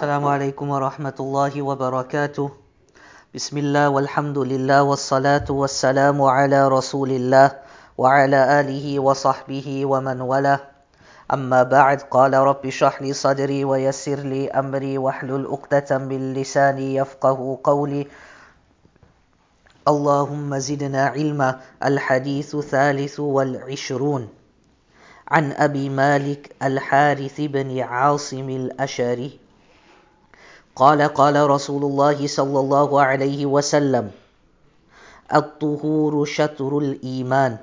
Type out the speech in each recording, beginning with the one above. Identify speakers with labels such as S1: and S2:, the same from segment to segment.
S1: السلام عليكم ورحمة الله وبركاته. بسم الله والحمد لله والصلاة والسلام على رسول الله وعلى آله وصحبه ومن والاه. أما بعد قال رب اشرح لي صدري ويسر لي أمري واحلل عقدة من لساني يفقه قولي. اللهم زدنا علما الحديث ثالث والعشرون. عن أبي مالك الحارث بن عاصم الأشري قال قال رسول الله صلى الله عليه وسلم الطهور شطر الإيمان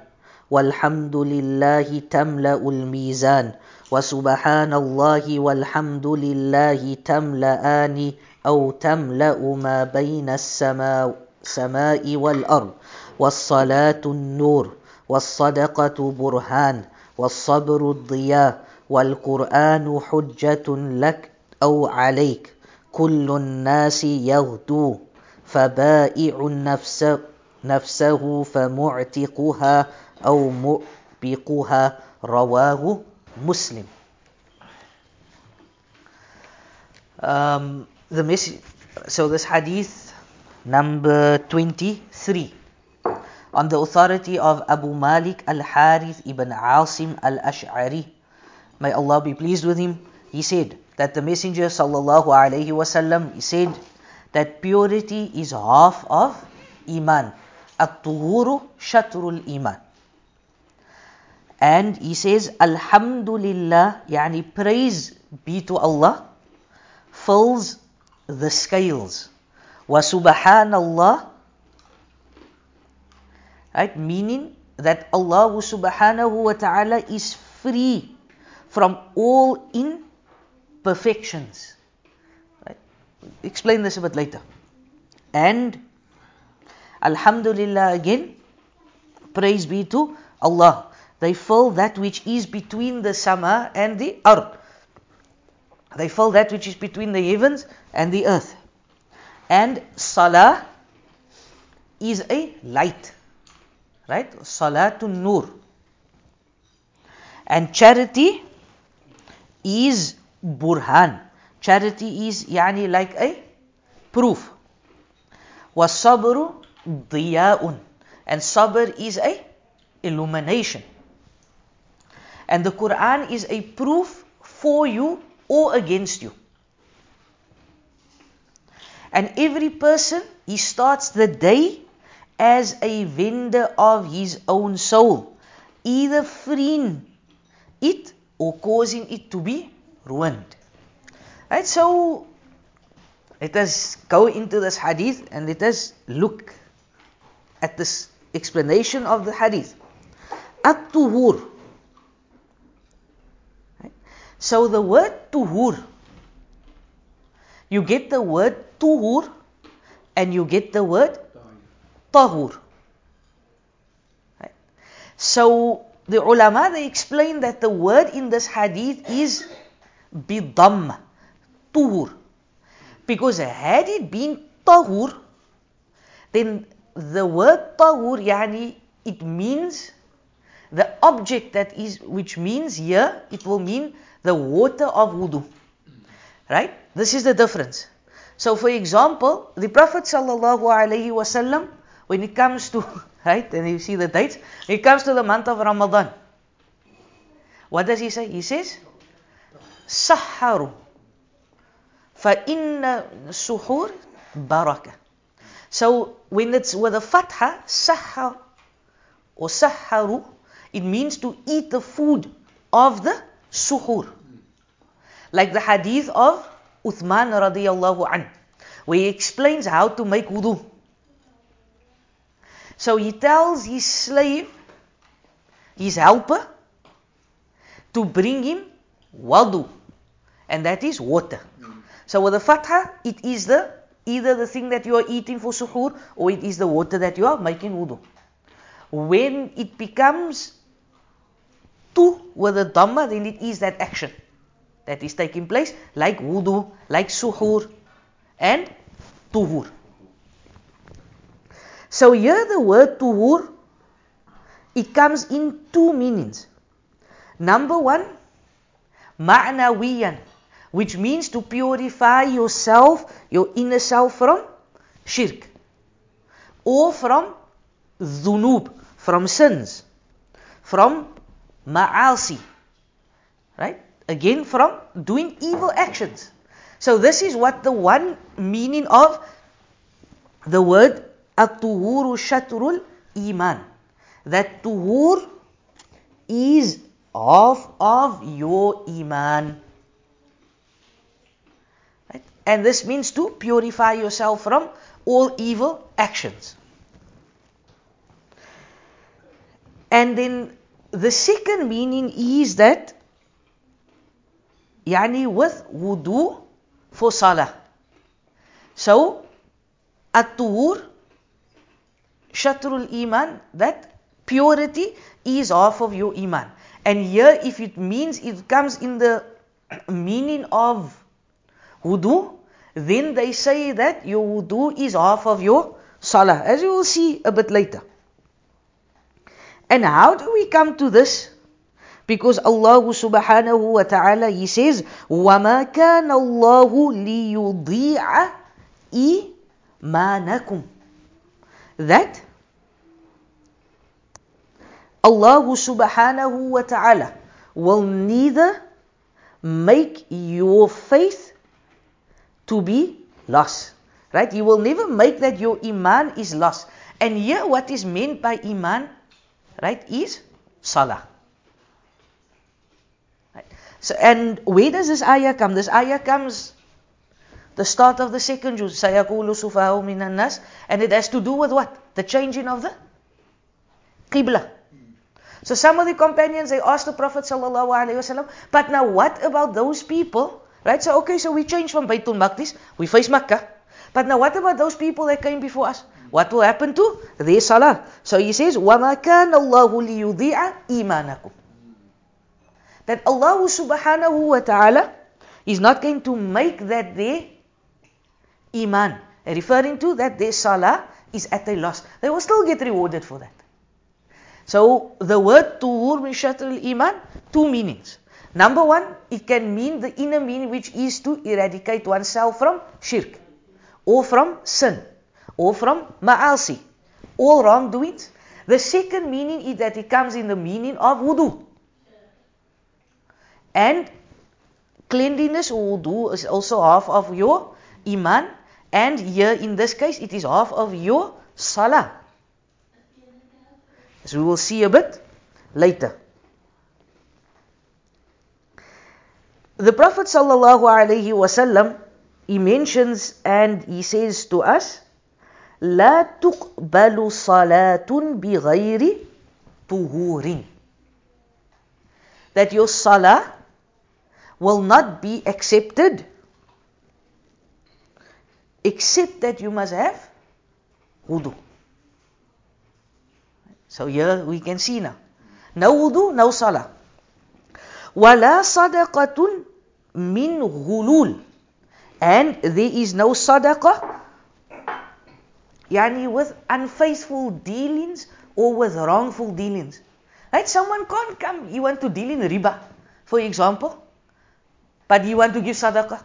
S1: والحمد لله تملأ الميزان وسبحان الله والحمد لله تملأان أو تملأ ما بين السماء السماء والأرض والصلاة النور والصدقة برهان والصبر الضياء والقرآن حجة لك أو عليك. كل الناس يغدو فبائع النفس نفسه فمعتقها أو مؤبقها رواه مسلم um, the so this hadith number 23 on the authority of Abu Malik al-Harith ibn Asim al-Ash'ari may Allah be pleased with him he said that the messenger sallallahu alaihi wasallam said that purity is half of iman. At-tuhuru shatrul iman. And he says alhamdulillah yani praise be to Allah fills the scales. Wa subhanallah right meaning that Allah subhanahu wa ta'ala is free from all imperfections. Right? Explain this a bit later. And alhamdulillah again praise be to Allah. They fill that which is between the sama and the earth. They fill that which is between the heavens and the earth. And salah is a light. Right? Salatun nur. And charity is burhan. Charity is yani like a proof. Wasabru diyaun. And sabr is a illumination. And the quran is a proof for you or against you. And every person he starts the day as a vendor of his own soul, either freeing it or causing it to be ruined. Right, so let us go into this hadith and let us look at this explanation of the hadith. At-tuhur. Right? So the word tuhur, you get the word tuhur and you get the word tahur. Right? So the ulama they explain that the word in this hadith is bidam, tuhur. Because had it been tahur, then the word tahur yani it means the object that is which means here it will mean the water of wudu. Right? This is the difference. So for example, the Prophet sallallahu alaihi wasallam when it comes to right and you see the dates it comes to the month of ramadan what does he say he says fa inna suhur baraka so when it's with a fatha sahar or saharu it means to eat the food of the suhur like the hadith of Uthman radiyallahu an where he explains how to make wudu so he tells his slave, his helper, to bring him wadu, and that is water. Mm. So with the fatha, it is the either the thing that you are eating for suhoor or it is the water that you are making wudu. When it becomes tu with the dhamma, then it is that action that is taking place, like wudu, like suhoor, and tuhur. So here the word tuhur, it comes in two meanings. Number one, ma'nawiyan, which means to purify yourself, your inner self from shirk or from dhunub, from sins, from ma'asi, right? Again, from doing evil actions. So this is what the one meaning of the word at-tuhuru shatrul iman. That tuhur is half of your iman. And this means to purify yourself from all evil actions. And then the second meaning is that yani with wudu for salah. So at-tuhur shatrul iman that purity is half of your iman. And here if it means it comes in the meaning of wudu, then they say that your wudu is half of your salah, as you will see a bit later. And how do we come to this? Because Allah subhanahu wa ta'ala, He says, وَمَا كَانَ اللَّهُ لِيُضِيعَ إِيمَانَكُمْ That Allah subhanahu wa ta'ala will neither make your faith to be lost. Right? You will never make that your iman is lost. And here what is meant by iman, right, is salah. Right? So and where does this ayah come? This ayah comes the start of the second juz, Sayakulu Sufahu nas, and it has to do with what? The changing of the Qibla. So some of the companions they asked the Prophet sallallahu alaihi wasallam, but now what about those people Right? So, okay, so we change from Baytul Maqdis, we face Makkah. But now, what about those people that came before us? What will happen to their salah? So he says, وَمَا كَانَ اللَّهُ لِيُضِيعَ إِيمَانَكُمْ That Allah subhanahu wa ta'ala is not going to make that their iman, referring to that their salah is at a loss. They will still get rewarded for that. So the word tuhur min shatr iman, two meanings. Number one, it can mean the inner meaning, which is to eradicate oneself from shirk, or from sin, or from ma'asi, all wrongdoings. The second meaning is that it comes in the meaning of wudu. And cleanliness or wudu is also half of your iman, and here in this case, it is half of your salah. As we will see a bit later. The Prophet sallallahu alaihi wasallam he mentions and he says to us لا تقبل صلاة بغير طهور that your salah will not be accepted except that you must have wudu. So here we can see now. No wudu, no salah. وَلَا صَدَقَةٌ مِّنْ غُلُولٍ And there is no sadaqah yani with unfaithful dealings or with wrongful dealings. Right? Someone can't come, you want to deal in riba, for example, but you want to give sadaqah.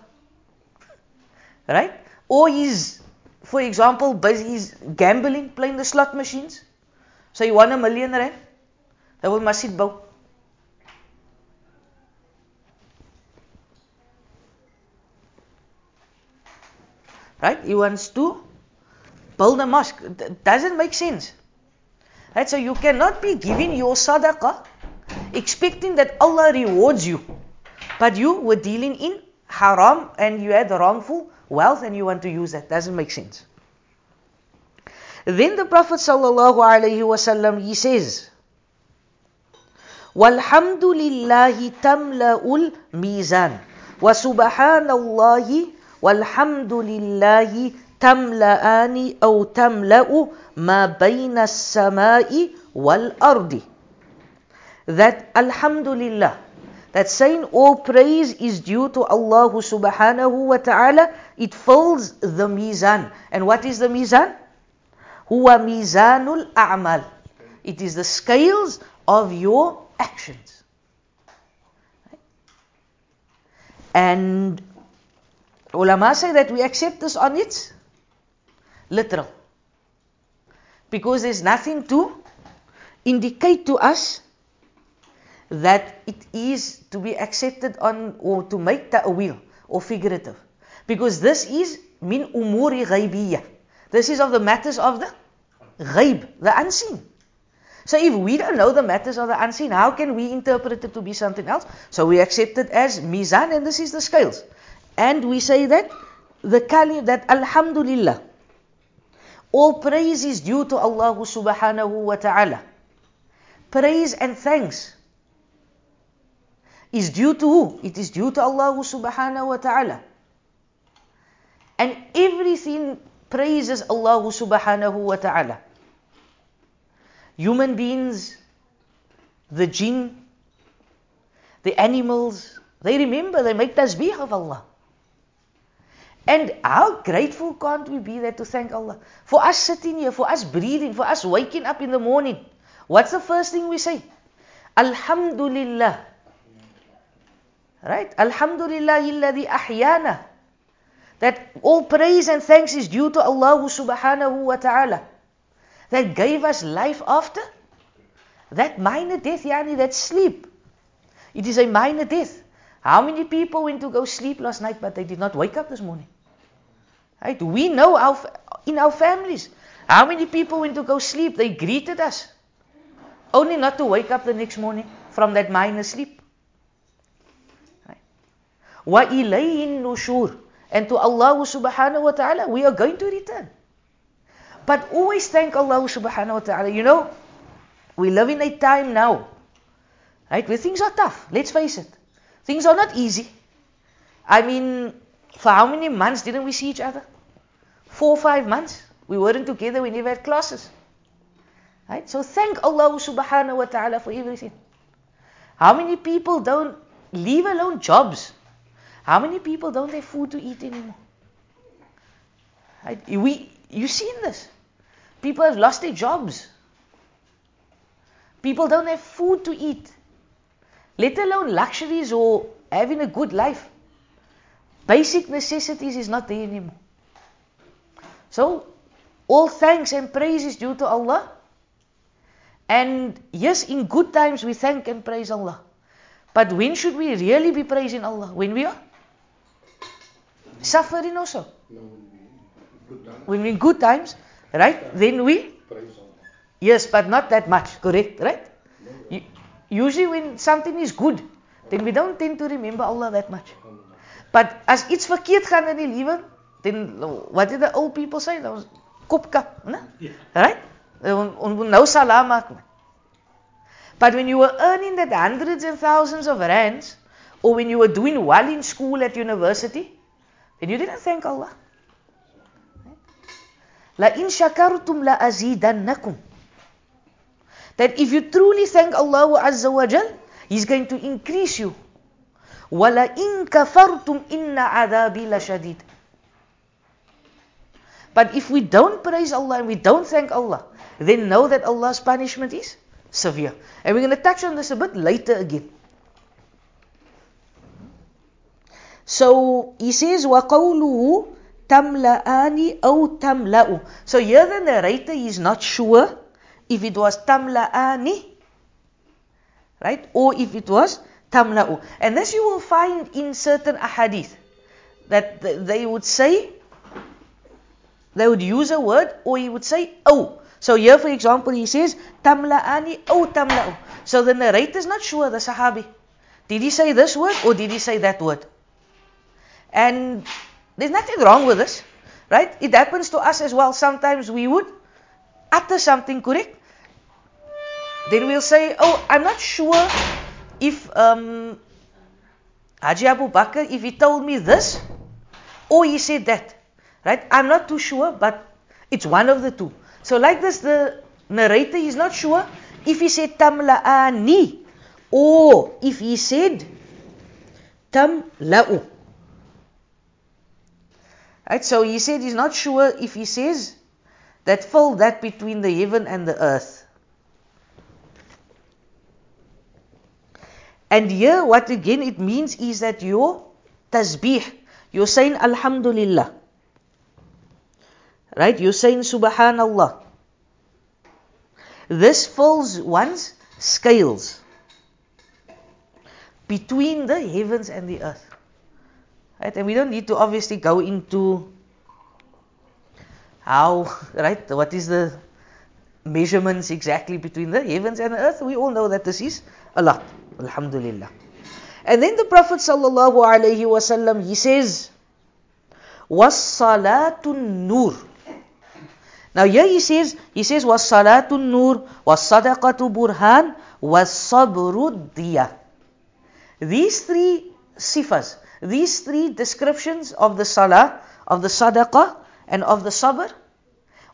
S1: Right? Or he's, for example, busy, he's gambling, playing the slot machines. So you want a million rand? Hij wil masjid bou. Right? He wants to build a mosque. It doesn't make sense. Right? So you cannot be giving your sadaqah expecting that Allah rewards you. But you were dealing in haram and you had wrongful wealth and you want to use that. Doesn't make sense. Then the Prophet sallallahu alaihi wasallam he says, "Walhamdu lillahi tamla'ul mizan wa subhanallahi والحمد لله تملأان أو تملأ ما بين السماء والأرض that Alhamdulillah that saying all praise is due to Allah subhanahu wa ta'ala it fills the mizan and what is the mizan huwa mizanul a'mal it is the scales of your actions And ulama say that we accept this on its literal. Because there's nothing to indicate to us that it is to be accepted on or to make ta'wil or figurative. Because this is min umuri ghaibiyya. This is of the matters of the ghaib, the unseen. So if we don't know the matters of the unseen, how can we interpret it to be something else? So we accept it as mizan and this is the scales. And we say that the kalim that Alhamdulillah. All praise is due to Allah subhanahu wa ta'ala. Praise and thanks is due to who? It is due to Allah subhanahu wa ta'ala. And everything praises Allah subhanahu wa ta'ala. Human beings, the jinn, the animals, they remember, they make tasbih of Allah. And how grateful can't we be there to thank Allah? For us sitting here, for us breathing, for us waking up in the morning. What's the first thing we say? Alhamdulillah. Right? Alhamdulillah illadhi ahyana. That all praise and thanks is due to Allah subhanahu wa ta'ala. That gave us life after that minor death, yani that sleep. It is a minor death. How many people went to go sleep last night but they did not wake up this morning? Right? We know our, in our families. How many people went to go sleep? They greeted us. Only not to wake up the next morning from that minor sleep. Ilayhin nushur. And to Allah subhanahu wa ta'ala, we are going to return. But always thank Allah subhanahu wa ta'ala. You know, we live in a time now, right, where things are tough. Let's face it. Things are not easy. I mean, for how many months didn't we see each other? Four or five months. We weren't together, we never had classes. Right? So thank Allah subhanahu wa ta'ala for everything. How many people don't leave alone jobs? How many people don't have food to eat anymore? Right? We, you've seen this. People have lost their jobs. People don't have food to eat, let alone luxuries or having a good life. Basic necessities is not there anymore. So, all thanks and praise is due to Allah. And yes, in good times we thank and praise Allah. But when should we really be praising Allah? When we are suffering also. When we're in good times, right? Then we Yes, but not that much, correct, right? Usually when something is good, then we don't tend to remember Allah that much. But as iets verkeerd gaan in die lewe, then what did the old people say? Was kopkap, né? Right? Ons moet nou salaam maak. But when you were earning that hundreds and thousands of rands, or when you were doing well in school at university, then you didn't thank Allah. La in shakartum la azidannakum That if you truly thank Allah Azza wa Jal, He's going to increase you. Wala in kafartum inna adabi la shadid. But if we don't praise Allah and we don't thank Allah, then know that Allah's punishment is severe. And we're going to touch on this a bit later again. So he says, وَقَوْلُهُ تَمْلَآنِ أَوْ تَمْلَأُ So here the narrator is not sure if it was tamla'ani, right? Or if it was tamla'u. And this you will find in certain ahadith that they would say, they would use a word or he would say, oh. So here, for example, he says, tamla'ani aw tamla'u. So the narrator is not sure, the sahabi. Did he say this word or did he say that word? And there's nothing wrong with this, right? It happens to us as well. Sometimes we would utter something correct. Then we'll say, oh, I'm not sure if um, Haji Abu Bakr, if he told me this, or he said that. Right? I'm not too sure, but it's one of the two. So like this, the narrator is not sure if he said tamla'ani, or if he said tamla'u. Right? So he said he's not sure if he says that fill that between the heaven and the earth. And here, what again it means is that your tasbih, you're saying Alhamdulillah. Right? You're saying Subhanallah. This fills one's scales between the heavens and the earth. Right? And we don't need to obviously go into how, right, what is the measurements exactly between the heavens and the earth. We all know that this is a lot. Alhamdulillah. And then the Prophet sallallahu alaihi wasallam he says, "Was salatun nur." Now here he says, he says, "Was salatun nur, was sadaqatu burhan, was sabru diya." These three sifas, these three descriptions of the salah, of the sadaqah, and of the sabr,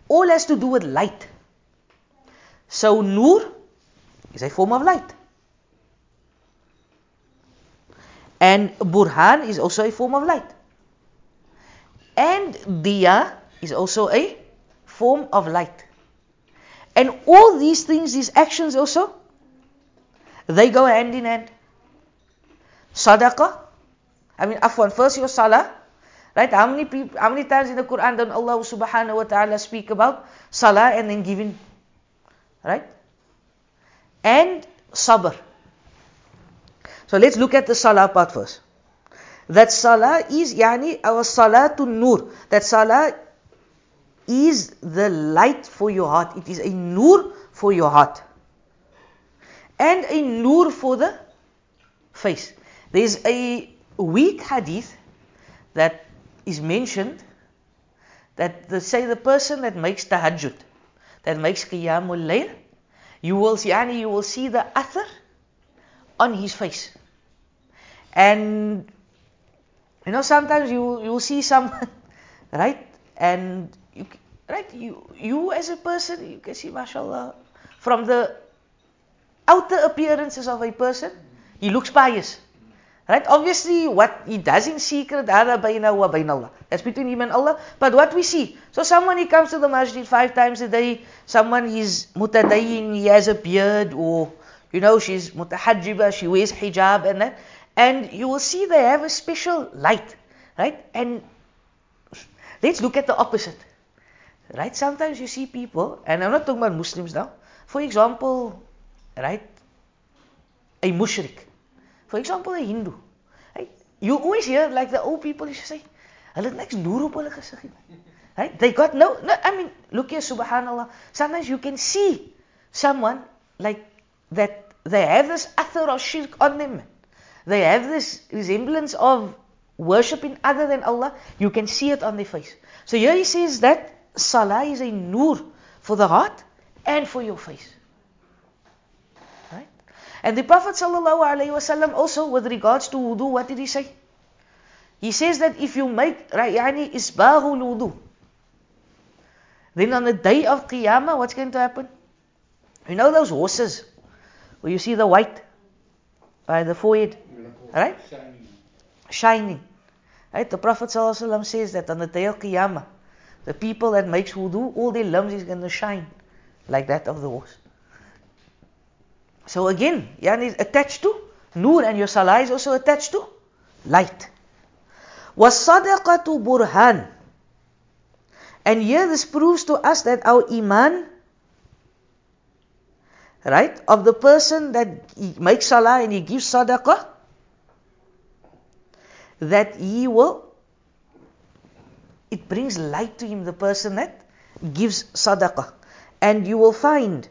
S1: all has to do with light. So nur is a form of light. And burhan is also a form of light. And diya is also a form of light. And all these things, these actions also, they go hand in hand. Sadaqah, I mean, afwan, first your salah, right? How many people, how many times in the Quran does Allah subhanahu wa ta'ala speak about salah and then giving, right? And sabr. So let's look at the salah part first. That salah is yani our salah to nur. That salah is the light for your heart. It is a nur for your heart. And a nur for the face. There's a weak hadith that is mentioned that the, say the person that makes tahajjud, that makes qiyamul layl, you will see, yani you will see the athar on his face. And you know, sometimes you you will see someone, right? And you right, you you as a person, you can see, mashallah, from the outer appearances of a person, he looks pious. Right? Obviously, what he does in secret, that's between him and Allah. But what we see, so someone he comes to the masjid five times a day, someone is mutadayin, he has a beard, or you know, she's mutahajjiba, she wears hijab and that. And you will see they have a special light, right? And let's look at the opposite, right? Sometimes you see people, and I'm not talking about Muslims now. For example, right, a mushrik. For example, a Hindu. Right? You always hear like the old people used to say, hulle gesig Right? They got no, no I mean, look here, subhanallah. Sometimes you can see someone like that they have this athar of shirk on them. They have this resemblance of worshipping other than Allah. You can see it on their face. So here he says that salah is a nur for the heart and for your face. And the Prophet ﷺ also, with regards to wudu, what did he say? He says that if you make yani isbahul wudu, then on the day of Qiyamah, what's going to happen? You know those horses where you see the white by the forehead? Right? Shining. Shining. Right? The Prophet ﷺ says that on the day of Qiyamah, the people that makes wudu, all their limbs is going to shine like that of the horse. So again, yani attached to nur and your salah is also attached to light. وَالصَّدَقَةُ burhan. And here this proves to us that our iman, right, of the person that makes salah and he gives sadaqah, that he will, it brings light to him, the person that gives sadaqah. And you will find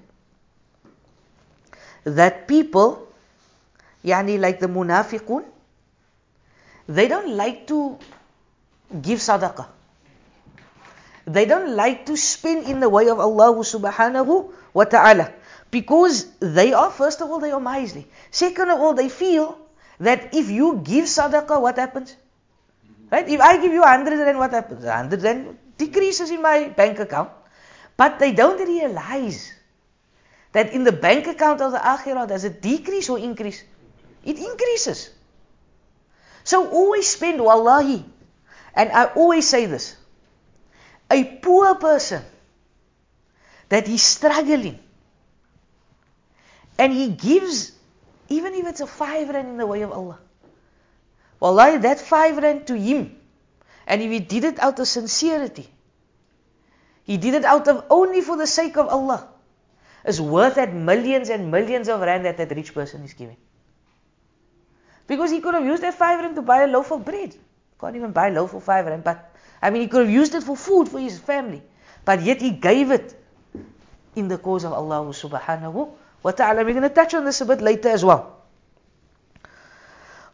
S1: that people, yani like the munafiqun, they don't like to give sadaqah. They don't like to spend in the way of Allah subhanahu wa ta'ala. Because they are, first of all, they are miserly. Second of all, they feel that if you give sadaqah, what happens? Right? If I give you 100 then what happens? 100 then decreases in my bank account. But they don't realize that in the bank account of the akhirah, does it decrease or increase? It increases. So always spend, wallahi. And I always say this. A poor person that is struggling and he gives even if it's a five rand in the way of Allah. Wallahi, that five rand to him, and if he did it out of sincerity, he did it out of only for the sake of Allah, is worth that millions and millions of rand that that rich person is giving. Because he could have used that five rand to buy a loaf of bread. Can't even buy a loaf for five rand, but I mean, he could have used it for food for his family. But yet he gave it in the cause of Allah subhanahu wa ta'ala. We're going to touch on this a bit later as well.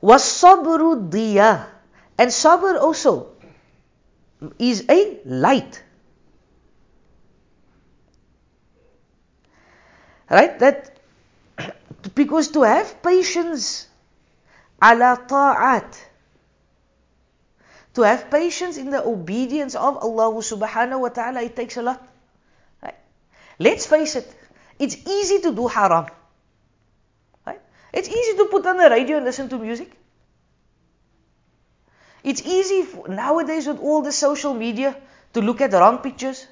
S1: وَالصَّبْرُ diya. And sabr also is a light. Right? That because to have patience ala ta'at to have patience in the obedience of Allah subhanahu wa ta'ala, it takes a lot. Right? Let's face it, it's easy to do haram. Right? It's easy to put on the radio and listen to music. It's easy for, nowadays with all the social media to look at the wrong pictures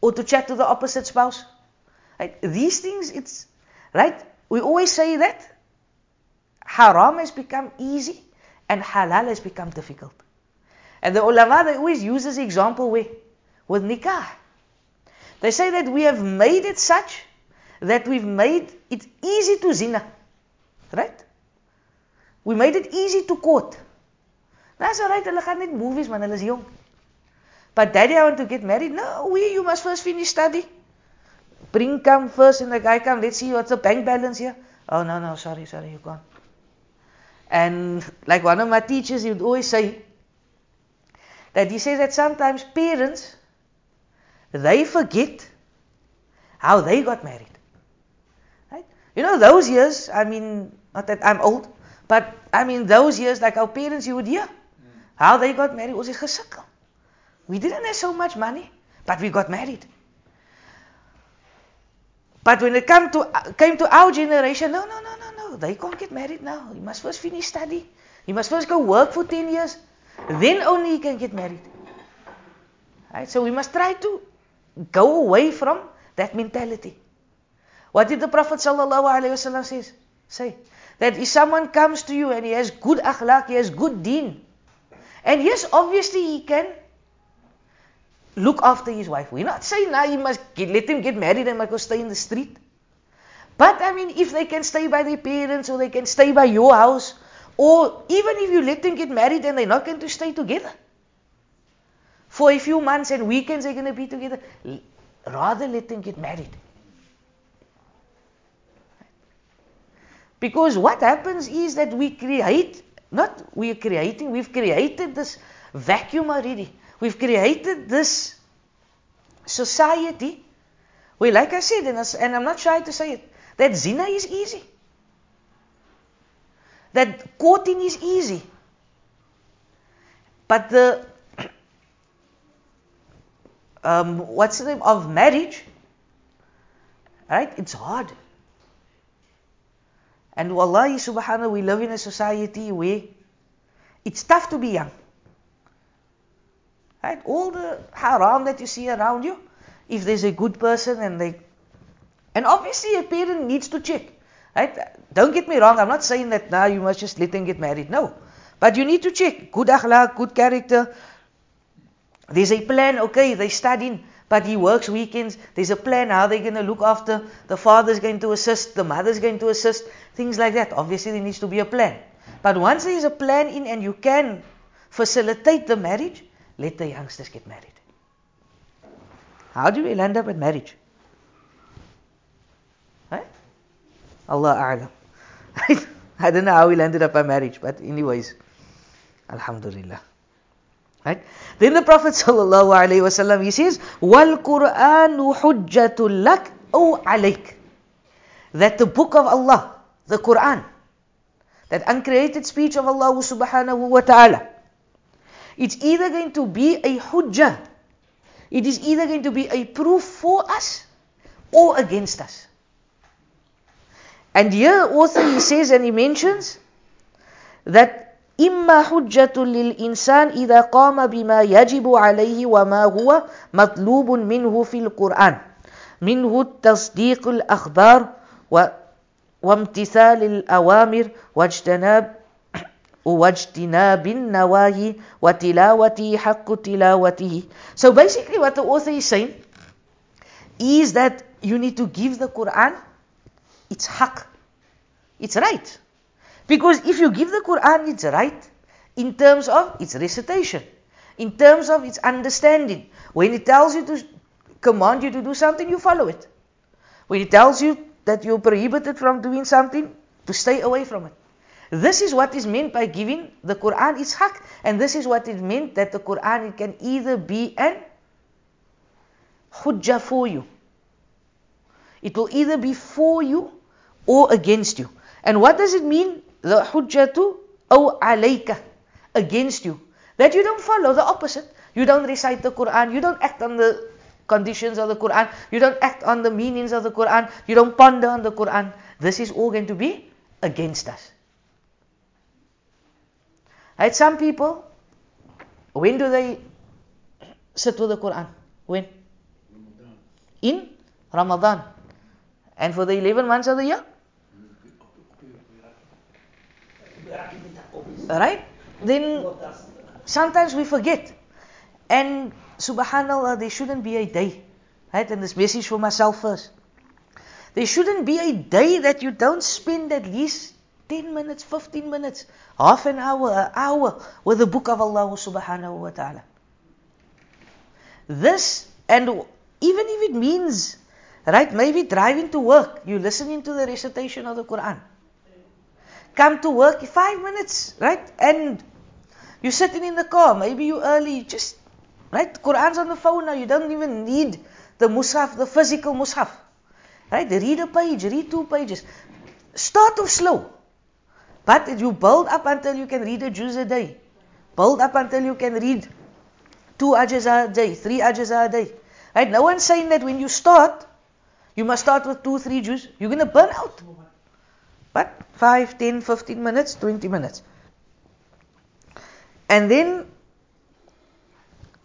S1: or to chat to the opposite spouse. Right? These things, it's right. We always say that haram has become easy and halal has become difficult. And the ulama, they always use this example with, with nikah. They say that we have made it such that we've made it easy to zina. Right? We made it easy to court. That's alright, hulle gaan net movies man, is young. But daddy, I want to get married. No, we, you must first finish study. Bring come first and the guy come, let's see what's the bank balance here. Oh no, no, sorry, sorry, you gone. And like one of my teachers, he would always say, that he says that sometimes parents they forget how they got married. Right? You know, those years, I mean, not that I'm old, but I mean, those years, like our parents, you would hear mm. how they got married was a gesukkel. We didn't have so much money, but we got married. But when it come to, came to our generation, no, no, no, no, no, they can't get married now. You must first finish study. You must first go work for 10 years. Then only you can get married. Right? So we must try to go away from that mentality. What did the Prophet ﷺ says? say? That if someone comes to you and he has good akhlaq, he has good deen, and yes, obviously he can look after his wife. We're not saying now you must get, let them get married and must go stay in the street. But I mean, if they can stay by their parents or they can stay by your house or even if you let them get married and they're not going to stay together. For a few months and weekends they're going to be together. Rather let them get married. Because what happens is that we create, not we're creating, we've created this vacuum already. We've created this society where, like I said, and, I'm not trying to say it, that zina is easy that courting is easy. But the um, what's the name of marriage, right? It's hard. And wallahi subhanahu, we live in a society where it's tough to be young. Right? All the haram that you see around you, if there's a good person and they and obviously a parent needs to check. Right? Don't get me wrong, I'm not saying that now you must just let them get married. No. But you need to check. Good akhlaq, good character. There's a plan, okay, they studying, but he works weekends. There's a plan how they're going to look after. The father's going to assist, the mother's going to assist, things like that. Obviously, there needs to be a plan. But once there's a plan in and you can facilitate the marriage, let the youngsters get married. How do we end up at marriage? Right? Allah A'lam. I don't know how we landed up by marriage, but anyways, Alhamdulillah. Right? Then the Prophet sallallahu alaihi wasallam he says, "Wal Qur'anu hujjatul lak aw alayk." That the book of Allah, the Quran, that uncreated speech of Allah subhanahu wa ta'ala, it's either going to be a hujjah, it is either going to be a proof for us or against us. And here also he says and he mentions that إما حجة للإنسان إذا قام بما يجب عليه وما هو مطلوب منه في القرآن منه تصديق الأخبار وامتثال الأوامر واجتناب واجتناب النواهي وتلاوته حق تلاوته So basically what the author is saying is that you need to give the Quran its haq. It's right. Because if you give the Quran its right in terms of its recitation, in terms of its understanding, when it tells you to command you to do something, you follow it. When it tells you that you're prohibited from doing something, to stay away from it. This is what is meant by giving the Quran its haq, and this is what is meant that the Quran it can either be an hujjah for you. It will either be for you or against you. And what does it mean? The hujjatu aw oh, alayka against you. That you don't follow the opposite. You don't recite the Quran, you don't act on the conditions of the Quran, you don't act on the meanings of the Quran, you don't ponder on the Quran. This is all going to be against us. Right? Some people, when do they sit with the Quran? When? Ramadan. In Ramadan. And for the 11 months of the year? Right? Then sometimes we forget. And subhanallah, there shouldn't be a day. Right? And this message for myself first. There shouldn't be a day that you don't spend at least 10 minutes, 15 minutes, half an hour, an hour with the book of Allah subhanahu wa ta'ala. This, and even if it means, right, maybe driving to work, you listening to the recitation of the Quran. Come to work, five minutes, right? And you're sitting in the car, maybe you're early, just, right? Quran's on the phone now, you don't even need the mushaf, the physical mushaf. Right? Read a page, read two pages. Start off slow. But you build up until you can read a juz a day. Build up until you can read two ajaz a day, three ajaz a day. Right? No one's saying that when you start, you must start with two, three juz. You're going to burn out. But 5, 10, 15 minutes, 20 minutes. And then,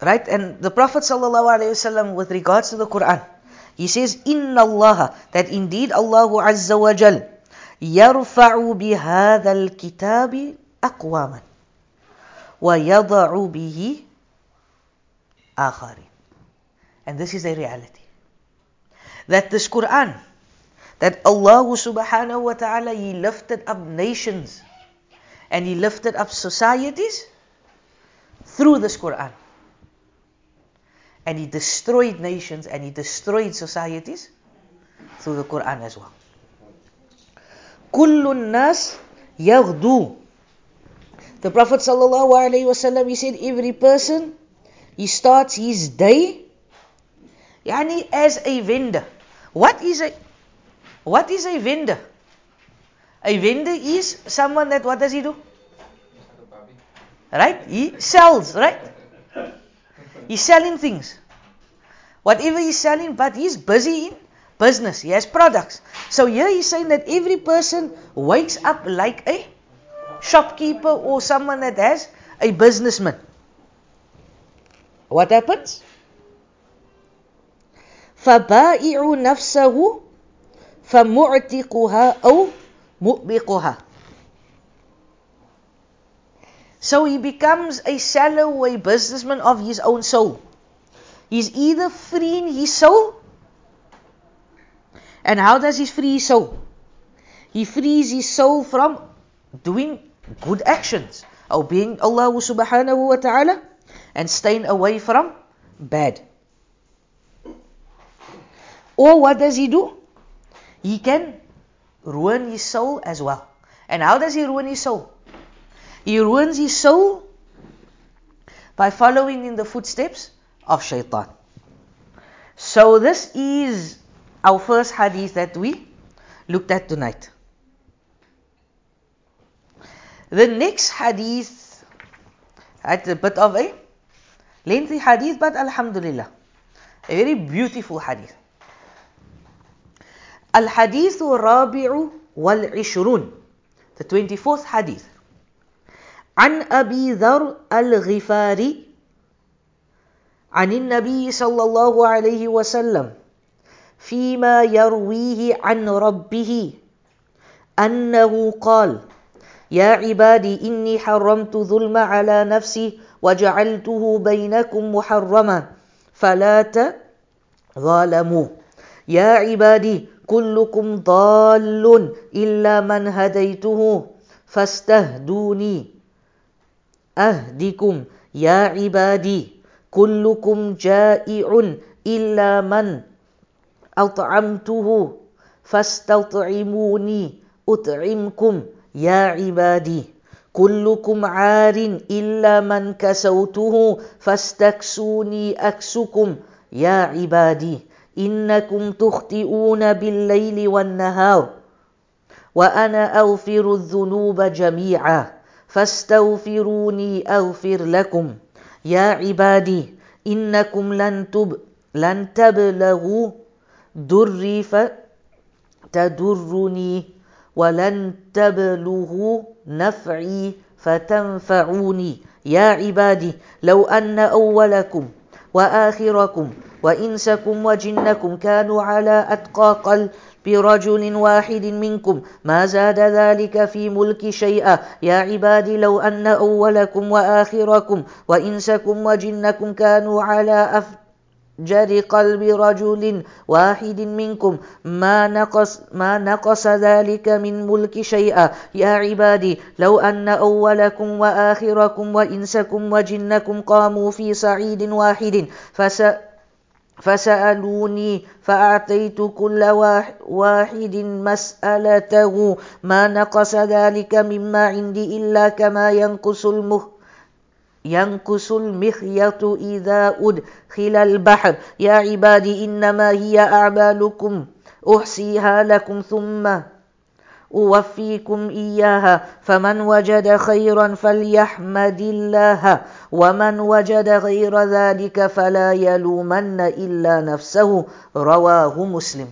S1: right, and the Prophet ﷺ with regards to the Quran, he says, Inna Allah, that indeed Allah Azza wa Jal, يرفع بهذا الكتاب أقواما ويضع به آخرين and this is a reality that this Quran that Allah subhanahu wa ta'ala he lifted up nations and he lifted up societies through this Quran and he destroyed nations and he destroyed societies through the Quran as well Kullun nas yaghdu. The Prophet sallallahu alaihi wasallam he said every person he starts his day yani as a vendor. What is a what is a vendor? A vendor is someone that what does he do? Right? He sells, right? He's selling things. Whatever he's selling, but he's busy in business, he has products. So here he's saying that every person wakes up like a shopkeeper or someone that has a businessman. What happens? فبائع نفسه فمعتقها أو مؤبقها So he becomes a seller or a businessman of his own soul. He's either freeing his soul and how does he free his soul? He frees his soul from doing good actions, obeying Allah subhanahu wa ta'ala, and staying away from bad. Or what does he do? He can ruin his soul as well. And how does he ruin his soul? He ruins his soul by following in the footsteps of shaitan. So this is our first hadith that we looked at tonight. The next hadith had a bit of a lengthy hadith, but Alhamdulillah, a very beautiful hadith. الحديث الرابع والعشرون the 24th hadith عن أبي ذر الغفاري عن النبي صلى الله عليه وسلم فيما يرويه عن ربه أنه قال يا عبادي إني حرمت ظلم على نفسي وجعلته بينكم محرما فلا تظالموا. يا عبادي كلكم ضال إلا من هديته فاستهدوني أهدكم. يا عبادي كلكم جائع إلا من أطعمته فاستطعموني أطعمكم يا عبادي. كلكم عار إلا من كسوته فاستكسوني أكسكم يا عبادي. إنكم تخطئون بالليل والنهار وأنا أغفر الذنوب جميعا فاستغفروني أغفر لكم. يا عبادي إنكم لن تب لن تبلغوا دري فتدرني ولن تبلغوا نفعي فتنفعوني. يا عبادي لو أن أولكم وآخركم وإنسكم وجنكم كانوا على أتقى قلب برجل واحد منكم ما زاد ذلك في ملك شيئا. يا عبادي لو أن أولكم وآخركم وإنسكم وجنكم كانوا على أفضل جر قلب رجل واحد منكم ما نقص ما نقص ذلك من ملك شيئا. يا عبادي لو أن أولكم وآخركم وإنسكم وجنكم قاموا في صعيد واحد فس فسألوني فأعطيت كل واحد مسألته. ما نقص ذلك مما عندي إلا كما ينقص المخ ينقص المخيط إذا أدخل البحر. يا عبادي إنما هي أعمالكم. أحصيها لكم ثم أوفيكم إياها. فمن وجد خيرا فليحمد الله ومن وجد غير ذلك فلا يلومن إلا نفسه. رواه مسلم.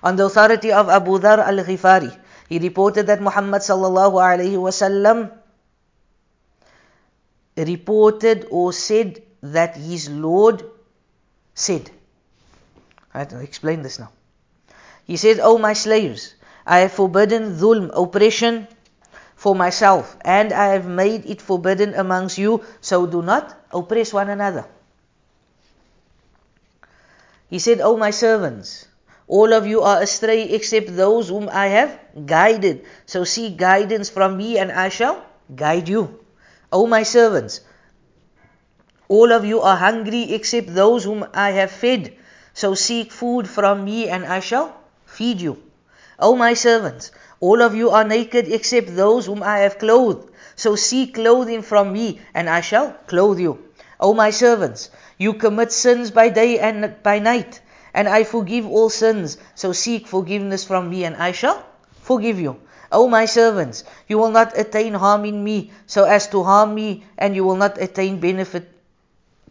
S1: On the authority of Abu Dhar al-Ghifari, He reported that Muhammad sallallahu alayhi wasallam reported or said that his Lord said. I have to explain this now. He said, O my slaves, I have forbidden dhulm, oppression for myself, and I have made it forbidden amongst you, so do not oppress one another. He said, O my servants, all of you are astray except those whom I have guided. So seek guidance from me and I shall guide you. O my servants, all of you are hungry except those whom I have fed. So seek food from me and I shall feed you. O my servants, all of you are naked except those whom I have clothed. So seek clothing from me and I shall clothe you. O my servants, you commit sins by day and by night and I forgive all sins. So seek forgiveness from me, and I shall forgive you. O my servants, you will not attain harm in me so as to harm me, and you will not attain benefit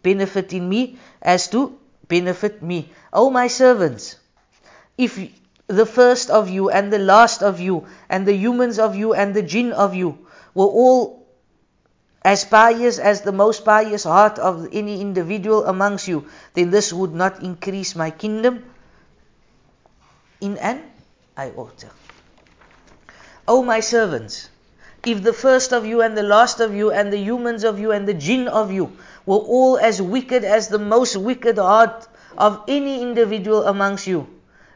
S1: benefit in me as to benefit me. O my servants, if the first of you and the last of you and the humans of you and the jinn of you were all as pious as the most pious heart of any individual amongst you, then this would not increase my kingdom in an iota. O my servants, if the first of you and the last of you and the humans of you and the jinn of you were all as wicked as the most wicked heart of any individual amongst you,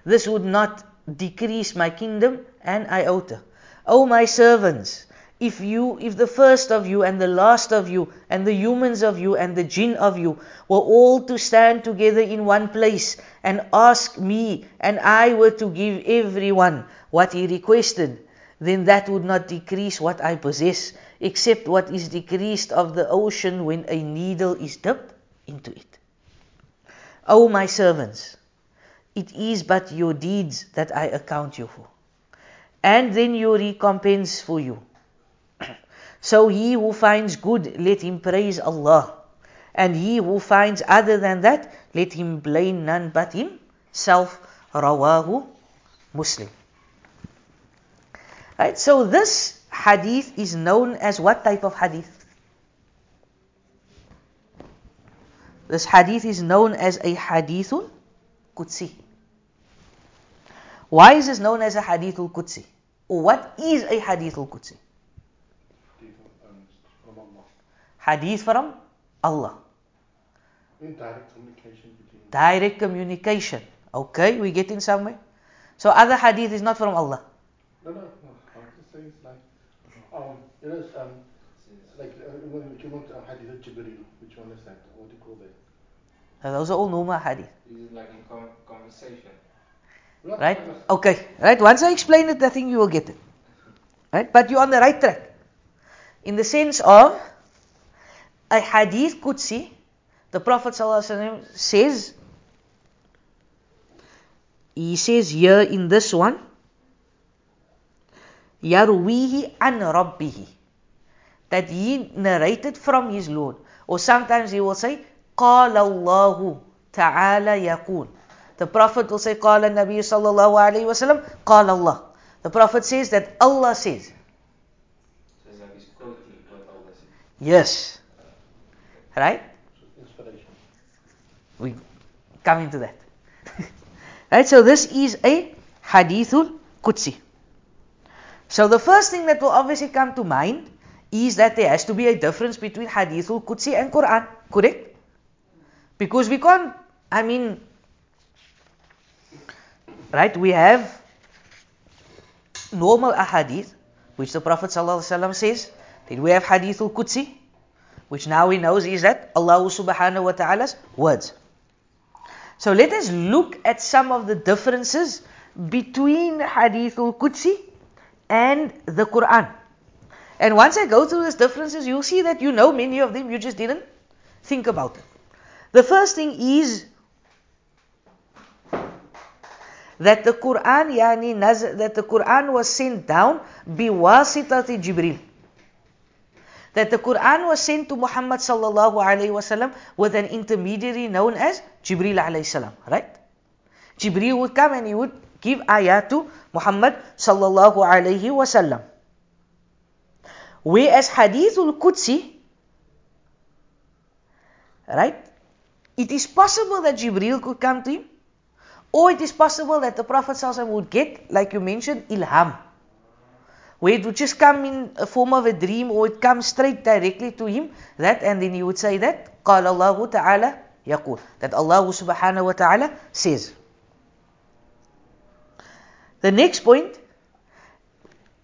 S1: this would not decrease my kingdom an iota. O my servants, if you, if the first of you and the last of you and the humans of you and the jinn of you were all to stand together in one place and ask me and I were to give everyone what he requested, then that would not decrease what I possess, except what is decreased of the ocean when a needle is dipped into it. O my servants, it is but your deeds that I account you for, and then your recompense for you. So he who finds good, let him praise Allah. And he who finds other than that, let him blame none but himself. Rawahu Muslim. Right, so this hadith is known as what type of hadith? This hadith is known as a hadithun Qudsi. Why is this known as a Hadithul Qudsi? What is a Hadithul Qudsi?
S2: From Allah.
S1: Hadith from Allah.
S2: In direct communication between
S1: Direct communication. Okay, we get in somewhere. So other hadith is not from Allah.
S2: No, no, no. I'm just saying it's like, um, you know, um, like uh, when you want um, Hadith of Jibreel, which one is that? What do you call that?
S1: Those are all normal hadith.
S3: Is it like in con- conversation?
S1: Right? Okay. Right? Once I explain it, I think you will get it. Right? But you're on the right track. In the sense of a hadith Qudsi, the Prophet ﷺ says, he says here in this one, Yarwihi an Rabbihi. That he narrated from his Lord. Or sometimes he will say, قال الله تعالى يقول. The Prophet will say, قال النبي صلى الله عليه وسلم قال الله. The Prophet says that Allah says.
S3: So
S1: Right?
S2: Inspiration.
S1: We come into that. right? So this is a hadithul Qudsi. So the first thing that will obviously come to mind is that there has to be a difference between hadithul Qudsi and Quran. Correct? Because we can't, I mean, right? We have normal ahadith, which the Prophet ﷺ says. Then we have hadithul Qudsi, which now we know is that Allah subhanahu wa ta'ala's words. So let us look at some of the differences between Hadith Hadithul Qudsi and the Quran. And once I go through these differences, you'll see that you know many of them, you just didn't think about it. The first thing is that the Quran, yani that the Quran was sent down biwasitati Jibril that the Quran was sent to Muhammad sallallahu alaihi wasallam with an intermediary known as Jibril alayhi salam, right? Jibril would come and he would give ayat to Muhammad sallallahu alaihi wasallam. Whereas Hadithul Qudsi, right? It is possible that Jibril could come to him, or it is possible that the Prophet would get, like you mentioned, ilham where it would just come in a form of a dream or it comes straight directly to him, that and then he would say that, قال الله تعالى يقول, that Allah subhanahu wa ta'ala says. The next point,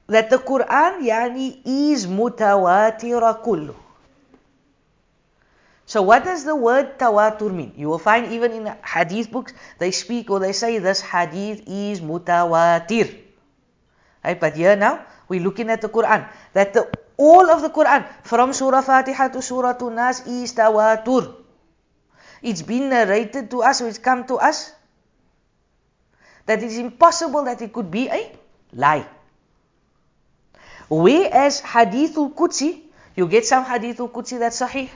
S1: that the Quran yani is mutawatira kullu. So what does the word tawatur mean? You will find even in hadith books, they speak or they say this hadith is mutawatir. Right? But here now, we're looking at the Quran. That the, all of the Quran, from Surah Fatiha to Surah to Nas, is tawatur. It's been narrated to us, or it's come to us, that it's impossible that it could be a lie. Whereas Hadithul Qudsi, you get some Hadithul Qudsi that's sahih,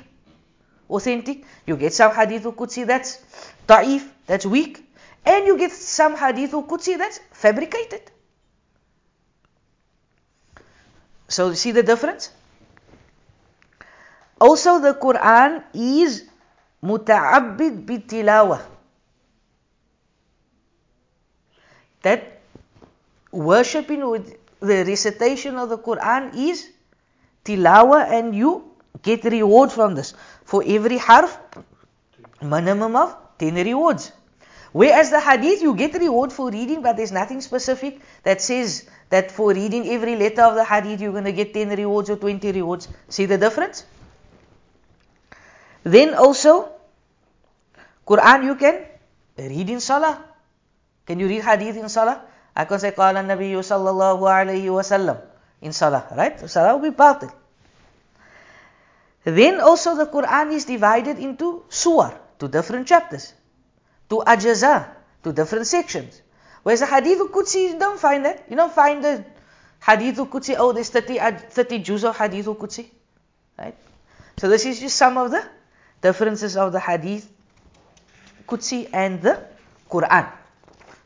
S1: authentic. You get some Hadithul Qudsi that's da'if, that's weak. And you get some Hadithul Qudsi that's fabricated. So you see the difference? Also the Quran is muta'abbid bitilawa. That worshipping with the recitation of the Quran is tilawa and you get reward from this. For every harf, minimum of 10 rewards. Whereas the hadith, you get reward for reading, but there's nothing specific that says that for reading every letter of the hadith you're going to get 10 rewards or 20 rewards. See the difference? Then also, Quran you can read in Salah. Can you read hadith in Salah? I can say, Qala Nabi sallallahu wa wa wasallam in Salah, right? Salah will be batil. Then also the Quran is divided into surah, to different chapters, to ajaza, to different sections. Whereas the Hadith al-Qudsi, you don't find that. You don't find the Hadith al-Qudsi, oh, there's 30, uh, 30 juz of Hadith al-Qudsi. Right? So this is just some of the differences of the Hadith Qudsi and the Quran.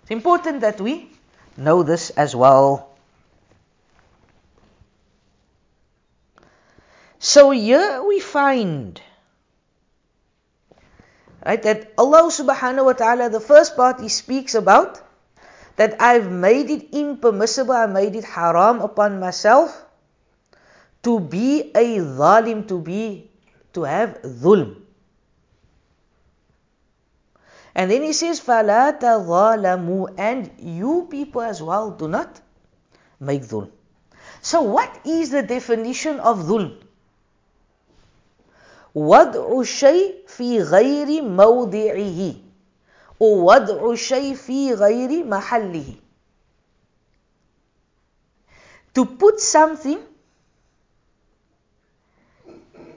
S1: It's important that we know this as well. So here we find right that Allah subhanahu wa ta'ala the first part he speaks about that I've made it impermissible, I made it haram upon myself to be a zalim, to be, to have dhulm. And then he says, فَلَا تَظَالَمُوا And you people as well do not make dhulm. So what is the definition of dhulm? وضع الشيء في غير موضعه ووضع الشيء في غير محله to put something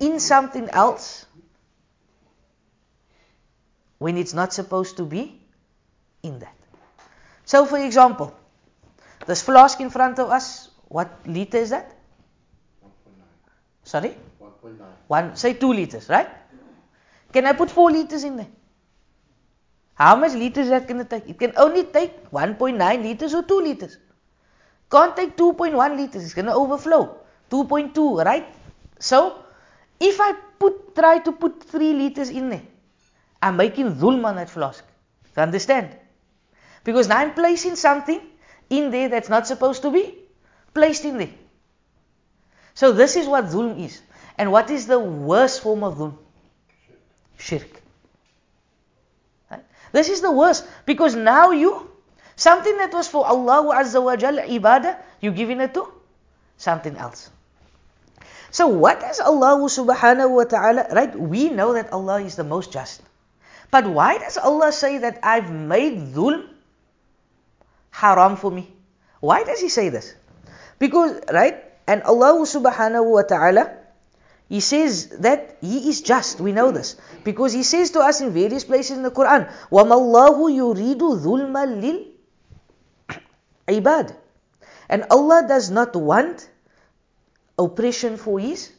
S1: in something else when it's not supposed to be in that. So, for example, this flask in front of us, what liter is that?
S2: 1.9.
S1: Sorry?
S2: 1.9.
S1: One, say two liters, right? Can I put four liters in there? How much liters that going to take? It can only take 1.9 liters or 2 liters. Can't take 2.1 liters. It's going to overflow. 2.2, right? So, if I put try to put 3 liters in there, I'm making dhulm on that flask. You understand? Because now I'm placing something in there that's not supposed to be placed in there. So this is what dhulm is. And what is the worst form of dhulm? Shirk. This is the worst because now you something that was for Allah Azza wa Jal ibadah, you're giving it to something else. So what does Allah subhanahu wa ta'ala right? We know that Allah is the most just. But why does Allah say that I've made dhulm haram for me? Why does He say this? Because, right? And Allah subhanahu wa ta'ala, He says that He is just. We know this. Because He says to us in various places in the Quran, وَمَا اللَّهُ يُرِيدُ ظُلْمًا لِلْعِبَادِ And Allah does not want oppression for His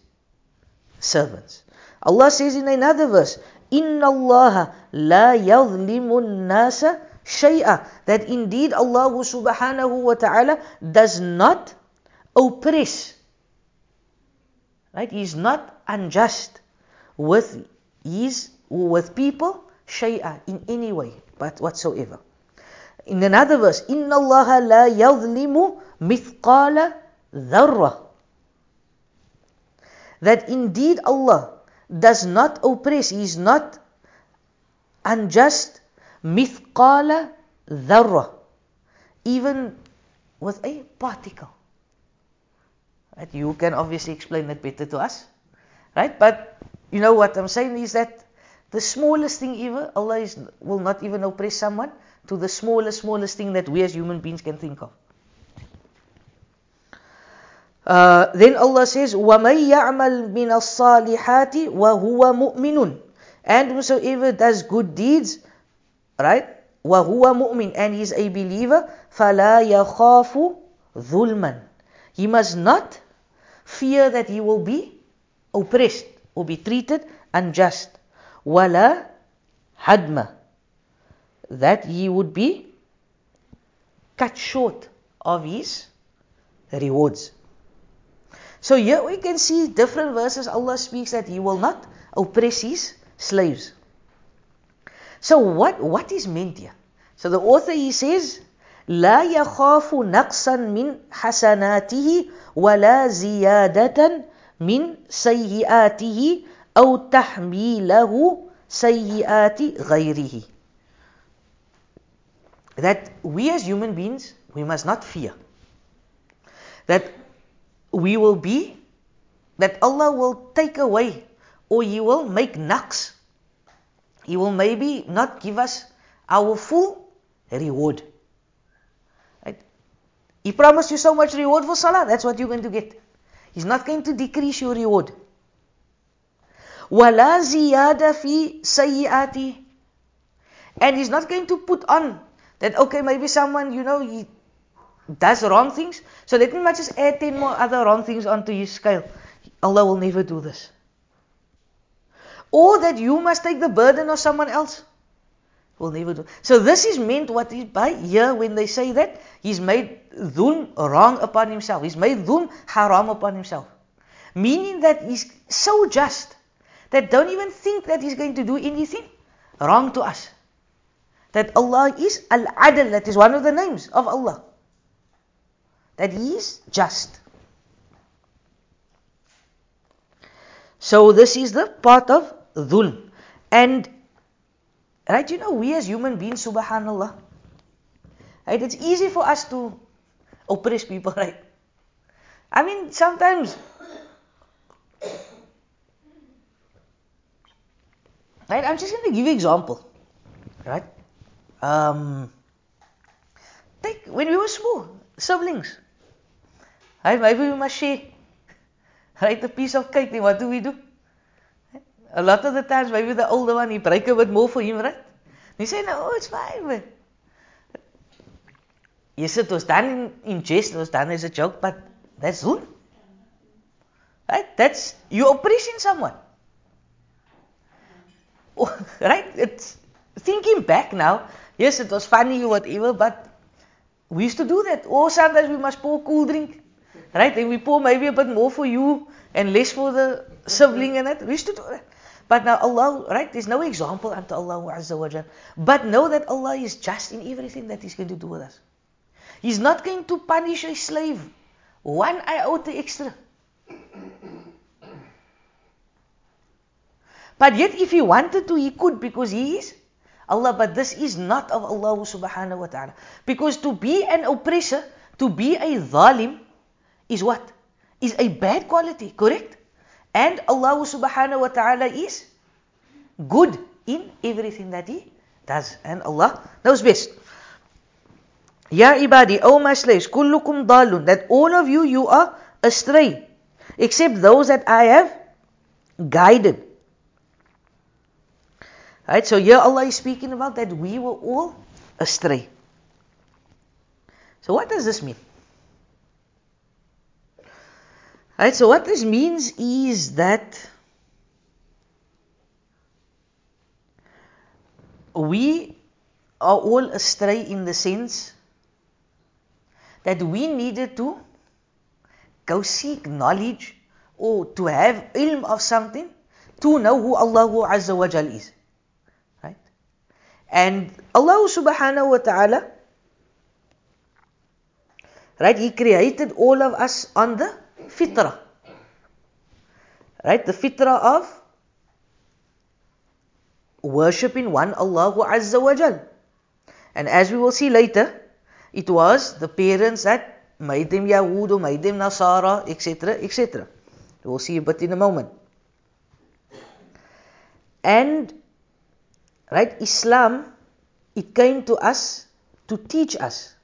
S1: servants. Allah says in another verse, إِنَّ اللَّهَ لَا يَظْلِمُ النَّاسَ shay'a that indeed Allah subhanahu wa ta'ala does not oppress right? He is not unjust with his with people shay'a in any way but whatsoever. In another verse inna Allah la yadhlimu mithqala dharra. That indeed Allah does not oppress he is not unjust mithqala dharra, even with a particle. Right? You can obviously explain that better to us, right? But you know what I'm saying is that the smallest thing ever, Allah is, will not even oppress someone to the smallest, smallest thing that we as human beings can think of. Uh, then Allah says, وَمَن يَعْمَلْ مِنَ الصَّالِحَاتِ وَهُوَ مُؤْمِنٌ And whosoever does good deeds right? وَهُوَ مُؤْمِنٌ and he is a believer فَلَا يَخَافُ ظُلْمًا he must not fear that he will be oppressed or be treated unjust. Wala hadma. That he would be cut short of his rewards. So here we can see different verses. Allah speaks that He will not oppress His slaves. So what, what is meant here? So the author he says لا يخاف نقصا من حسناته ولا زيادة من سيئاته أو تحميله سيئات غيره. That we as human beings, we must not fear. That we will be, that Allah will take away or He will make naqs he will maybe not give us our full reward. Right? He promised you so much reward for salah, that's what you're going to get. He's not going to decrease your reward. وَلَا زِيَادَ فِي سَيِّئَاتِ And he's not going to put on that, okay, maybe someone, you know, he does wrong things, so let me just add 10 more other wrong things onto his scale. Allah will never do this or that you must take the burden of someone else. Will never do. So this is meant what is by here when they say that he's made dhulm wrong upon himself. He's made dhulm haram upon himself. Meaning that he's so just that don't even think that he's going to do anything wrong to us. that Allah is Al-Adl, that is one of the names of Allah. That He is just. So this is the part of dhulm. And right, you know, we as human beings, subhanallah, right, it's easy for us to oppress people, right? I mean, sometimes right, I'm just gonna give you example. Right? Um take when we were small, siblings. Right, maybe we must share right a piece of cake, then what do we do? A lot of the times maybe the older one he break a bit more for him, right? He say, no, it's fine, man. Yes, it was done in, in jest, it was done as a joke, but that's zulm. Right? That's you oppressing someone. right? It's thinking back now, yes, it was funny or whatever, but we used to do that. Oh, or sometimes we must pour cool drink. Right? And we pour maybe a bit more for you and less for the sibling and that. We used to do that. But now Allah, right? There's no example unto Allah Azza wa Jal. But know that Allah is just in everything that He's going to do with us. He's not going to punish a slave one iota extra. But yet, if he wanted to, he could because he is Allah. But this is not of Allah subhanahu wa ta'ala. Because to be an oppressor, to be a zalim, is what? Is a bad quality, correct? And Allah subhanahu wa ta'ala is good in everything that He does. And Allah knows best. Ya ibadi, O my slaves, kullukum dalun, that all of you, you are astray, except those that I have guided. Right, so here Allah is speaking about that we were all astray. So what does this mean? Right, so what this means is that we are all astray in the sense that we needed to go seek knowledge or to have ilm of something to know who Allah Azza wa Jal is. Right? And Allah subhanahu wa ta'ala, right, He created all of us on the fitrah. Right? The fitrah of worshipping one Allah Azza wa Jal. And as we will see later, it was the parents that made them Yahud or made them Nasara, etc., etc. We'll see a bit in a moment. And, right, Islam, it came to us to teach us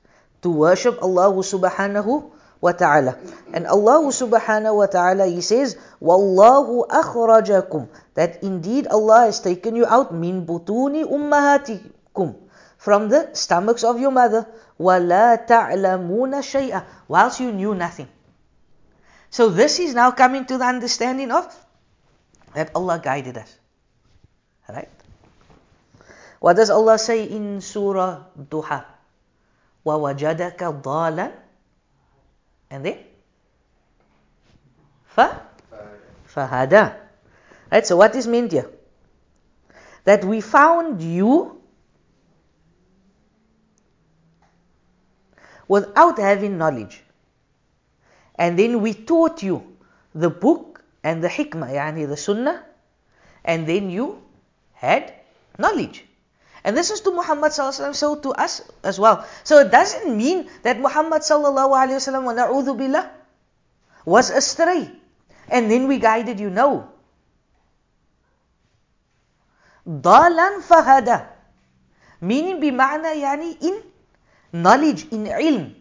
S1: to worship Allah subhanahu wa ta'ala. And Allah subhanahu wa ta'ala, He says, Wallahu akhrajakum. That indeed Allah has taken you out min butuni ummahatikum. From the stomachs of your mother. وَلَا تَعْلَمُونَ شَيْئًا Whilst you knew nothing. So this is now coming to the understanding of that Allah guided us. Right? What does Allah say in Surah Duha? وَوَجَدَكَ ضَالًا and then? Fa? Fahada. Right, so what is meant here? That we found you without having knowledge. And then we taught you the book and the hikmah, yani the sunnah, and then you had knowledge. And this is to Muhammad sallallahu so to us as well. So it doesn't mean that Muhammad sallallahu alaihi wasallam billah was astray, and then we guided you. No. Dalan fahada, meaning bima'na yani in knowledge, in ilm.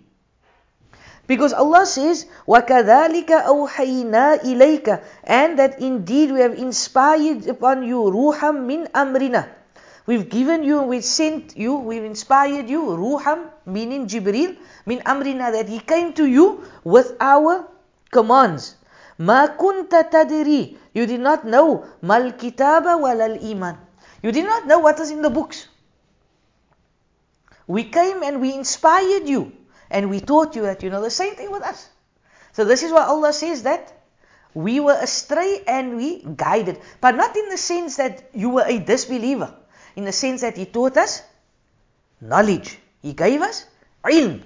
S1: Because Allah says, وَكَذَلِكَ أَوْحَيْنَا إِلَيْكَ And that indeed we have inspired upon you ruham min amrina. We've given you, we've sent you, we've inspired you, ruham, meaning Jibril, min amrina, that he came to you with our commands. Ma kunta tadri. You did not know mal kitaba wal iman. You did not know what is in the books. We came and we inspired you and we taught you that you know the same thing with us. So this is why Allah says that we were astray and we guided, but not in the sense that you were a disbeliever, in the sense that He taught us knowledge. He gave us ilm.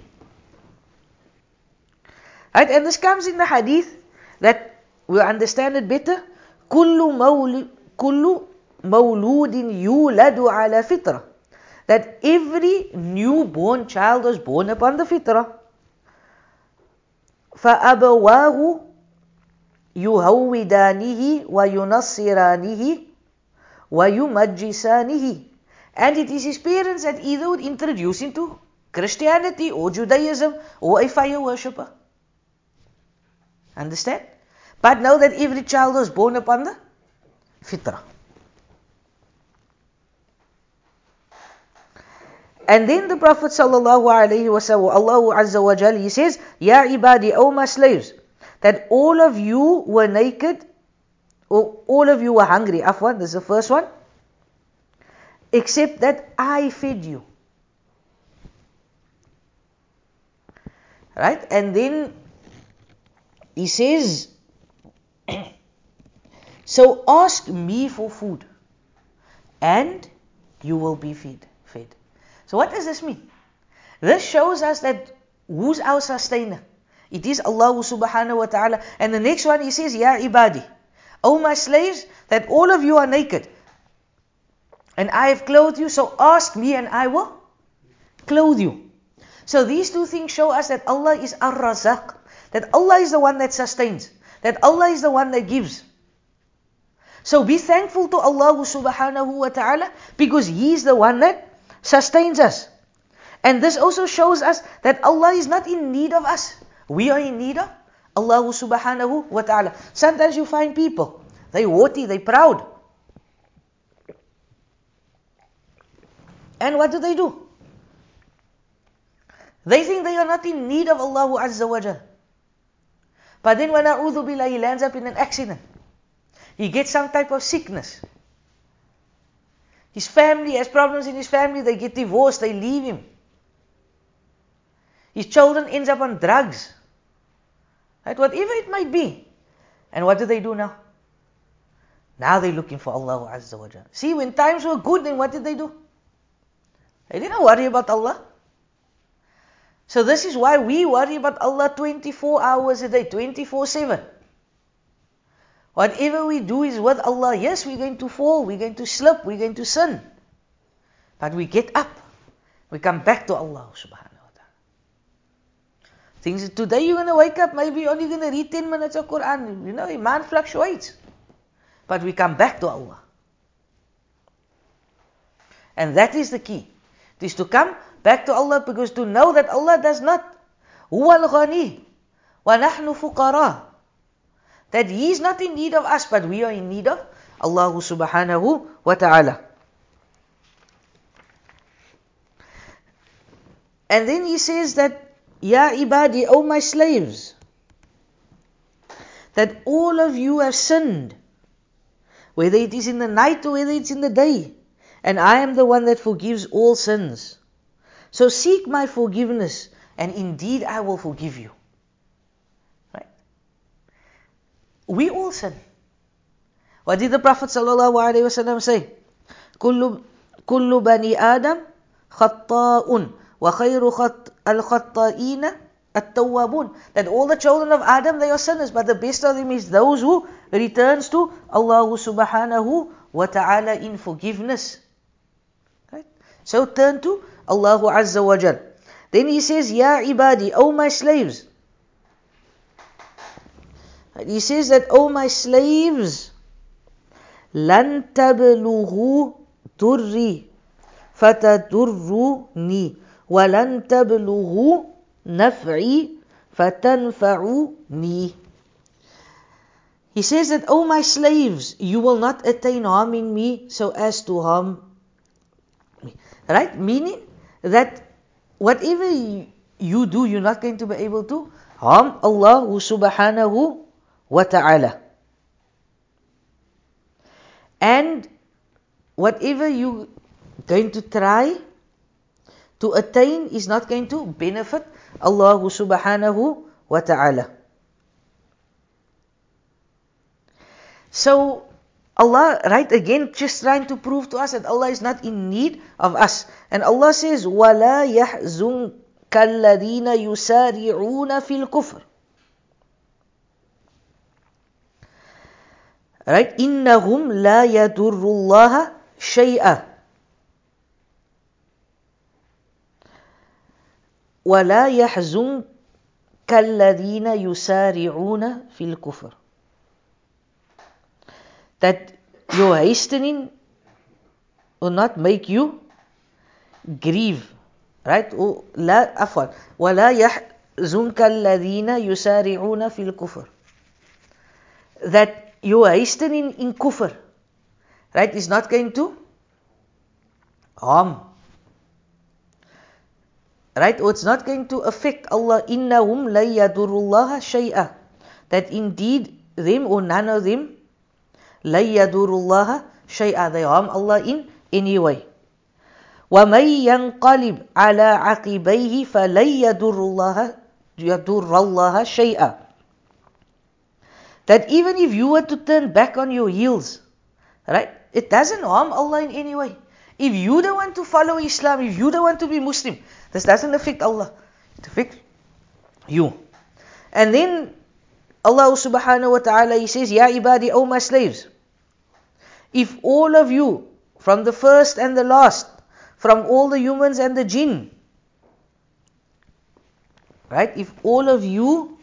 S1: Right? And this comes in the hadith that we'll understand it better. كل مولد كل مولود يولد على فطرة that every newborn child was born upon the fitrah. فأبواه يهودانه وينصرانه ويمجسانه and it is his parents that either would introduce him to Christianity or Judaism or a fire worshipper. Understand? But know that every child was born upon the fitrah. And then the Prophet sallallahu alaihi wasallam, Allah Azza wa Jal, he says, Ya ibadi, O my slaves, that all of you were naked, or all of you were hungry. Afwan, this is the first one. Except that I fed you. Right? And then he says, So ask me for food, and you will be fed. fed. So what does this mean? This shows us that who's our sustainer? It is Allah subhanahu wa ta'ala. And the next one he says, Ya ibadi. O my slaves, that all of you are naked. And I have clothed you, so ask me and I will clothe you. So these two things show us that Allah is ar-razaq. That Allah is the one that sustains. That Allah is the one that gives. So be thankful to Allah subhanahu wa ta'ala because He is the one that sustains us. And this also shows us that Allah is not in need of us. We are in need of Allah subhanahu wa ta'ala. Sometimes you find people, they haughty, they proud. And what do they do? They think they are not in need of Allah Azza wa Jal. But then when A'udhu Billah, he lands up in an accident. He gets some type of sickness. His family has problems in his family, they get divorced, they leave him. His children ends up on drugs. Right? Whatever it might be. And what do they do now? Now they're looking for Allah Azza wa Jalla. See, when times were good, then what did they do? They didn't worry about Allah. So this is why we worry about Allah 24 hours a day, 24 7. Whatever we do is with Allah. Yes, we're going to fall, we're going to slip, we're going to sin. But we get up. We come back to Allah subhanahu. Things today you're gonna wake up, maybe you're only gonna read 10 minutes of Quran. You know, Iman fluctuates. But we come back to Allah. And that is the key. It is to come back to Allah because to know that Allah does not. هو الغني ونحن فقراء that He is not in need of us, but we are in need of Allah subhanahu wa ta'ala. And then He says that, Ya ibadi, O my slaves, that all of you have sinned, whether it is in the night or whether it's in the day, and I am the one that forgives all sins. So seek my forgiveness, and indeed I will forgive you. We all sin. What did the Prophet ﷺ say? كل كل بني آدم خطاء وخير خط الخطائين التوابون that all the children of Adam they are sinners but the best of them is those who returns to Allah subhanahu wa ta'ala in forgiveness right so turn to Allah azza wa jal then he says ya ibadi O my slaves he says that, O oh my slaves, لن تبلغوا دري فتدروني ولن تبلغوا نفعي فتنفعوني He says that, O oh my slaves, you will not attain harming me so as to harm me. Right? Meaning that whatever you do, you're not going to be able to harm Allah subhanahu wa ta'ala. And whatever you going to try to attain is not going to benefit Allah subhanahu wa ta'ala. So Allah, right again, just trying to prove to us that Allah is not in need of us. And Allah says, وَلَا يَحْزُنْكَ الَّذِينَ يُسَارِعُونَ فِي الْكُفْرِ Right? إِنَّهُمْ لَا يَدُرُّ اللَّهَ شَيْئًا وَلَا يَحْزُنْكَ الَّذِينَ يُسَارِعُونَ فِي الْكُفْرِ That your hastening will not make you grieve. Right? لا عفوا ولا يحزنك الذين يسارعون في الكفر That your hastening in kufr right is not going to harm right or it's not going to affect Allah innahum la yadurullaha shay'a that indeed them or none of them la yadurullaha shay'a they harm Allah in any way ومن ينقلب على عقبيه فلن يضر الله يضر الله شيئا that even if you were to turn back on your heels right it doesn't harm Allah in any way if you don't want to follow Islam if you don't want to be Muslim this doesn't affect Allah it affects you and then Allah subhanahu wa ta'ala he says ya ibadi O my slaves if all of you from the first and the last from all the humans and the jinn. Right? If all of you,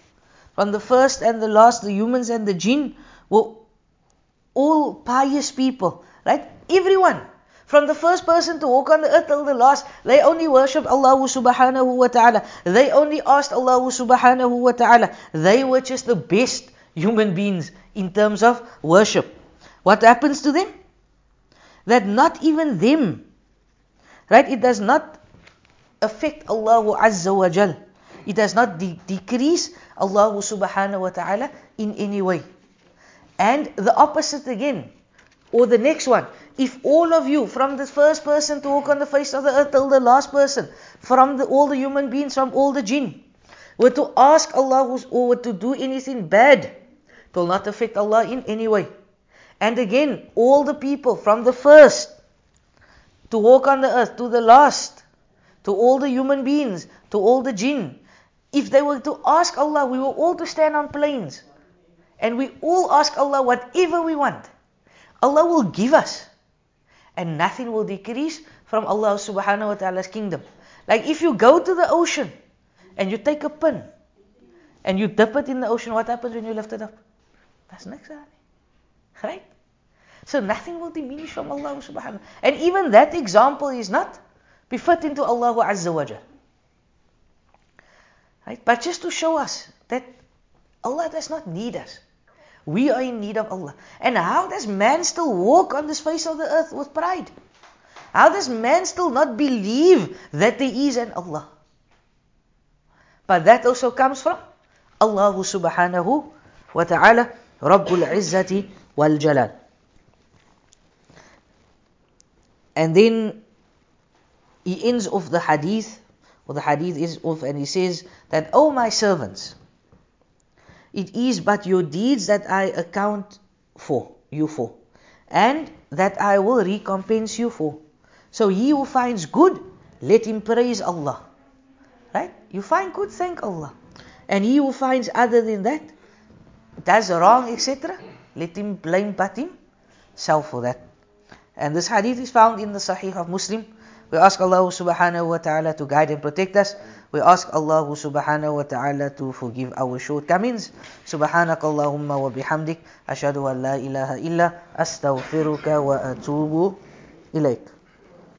S1: from the first and the last, the humans and the jinn, were all pious people, right? Everyone, from the first person to walk on the earth till the last, they only worship Allah subhanahu wa ta'ala. They only asked Allah subhanahu wa ta'ala. They were just the best human beings in terms of worship. What happens to them? That not even them Right? It does not affect Allah Azza wa Jal. It does not de- decrease Allah subhanahu wa ta'ala in any way. And the opposite again, or the next one. If all of you, from the first person to walk on the face of the earth till the last person, from the, all the human beings, from all the jinn, were to ask Allah or were to do anything bad, it will not affect Allah in any way. And again, all the people, from the first to walk on the earth, to the last, to all the human beings, to all the jinn. If they were to ask Allah, we were all to stand on plains. And we all ask Allah whatever we want. Allah will give us. And nothing will decrease from Allah subhanahu wa ta'ala's kingdom. Like if you go to the ocean and you take a pin and you dip it in the ocean, what happens when you lift it up? That's next, right? So nothing will diminish from Allah subhanahu Wa Taala. And even that example is not befitting to Allah Azza wa Jal. Right? But just to show us that Allah does not need us. We are in need of Allah. And how does man still walk on this face of the earth with pride? How does man still not believe that there is an Allah? But that also comes from Allah subhanahu wa ta'ala, Rabbul Izzati wal Jalal. And then he ends off the hadith, or the hadith is off, and he says that, O oh my servants, it is but your deeds that I account for, you for, and that I will recompense you for. So he who finds good, let him praise Allah. Right? You find good, thank Allah. And he who finds other than that, does wrong, etc., let him blame but himself for that. And this hadith is found in the Sahih of Muslim. We ask Allah subhanahu wa ta'ala to guide and protect us. We ask Allah subhanahu wa ta'ala to forgive our shortcomings. سبحانك اللهم وبحمدك أشهد أن لا إله إلا أستغفرك وأتوب إليك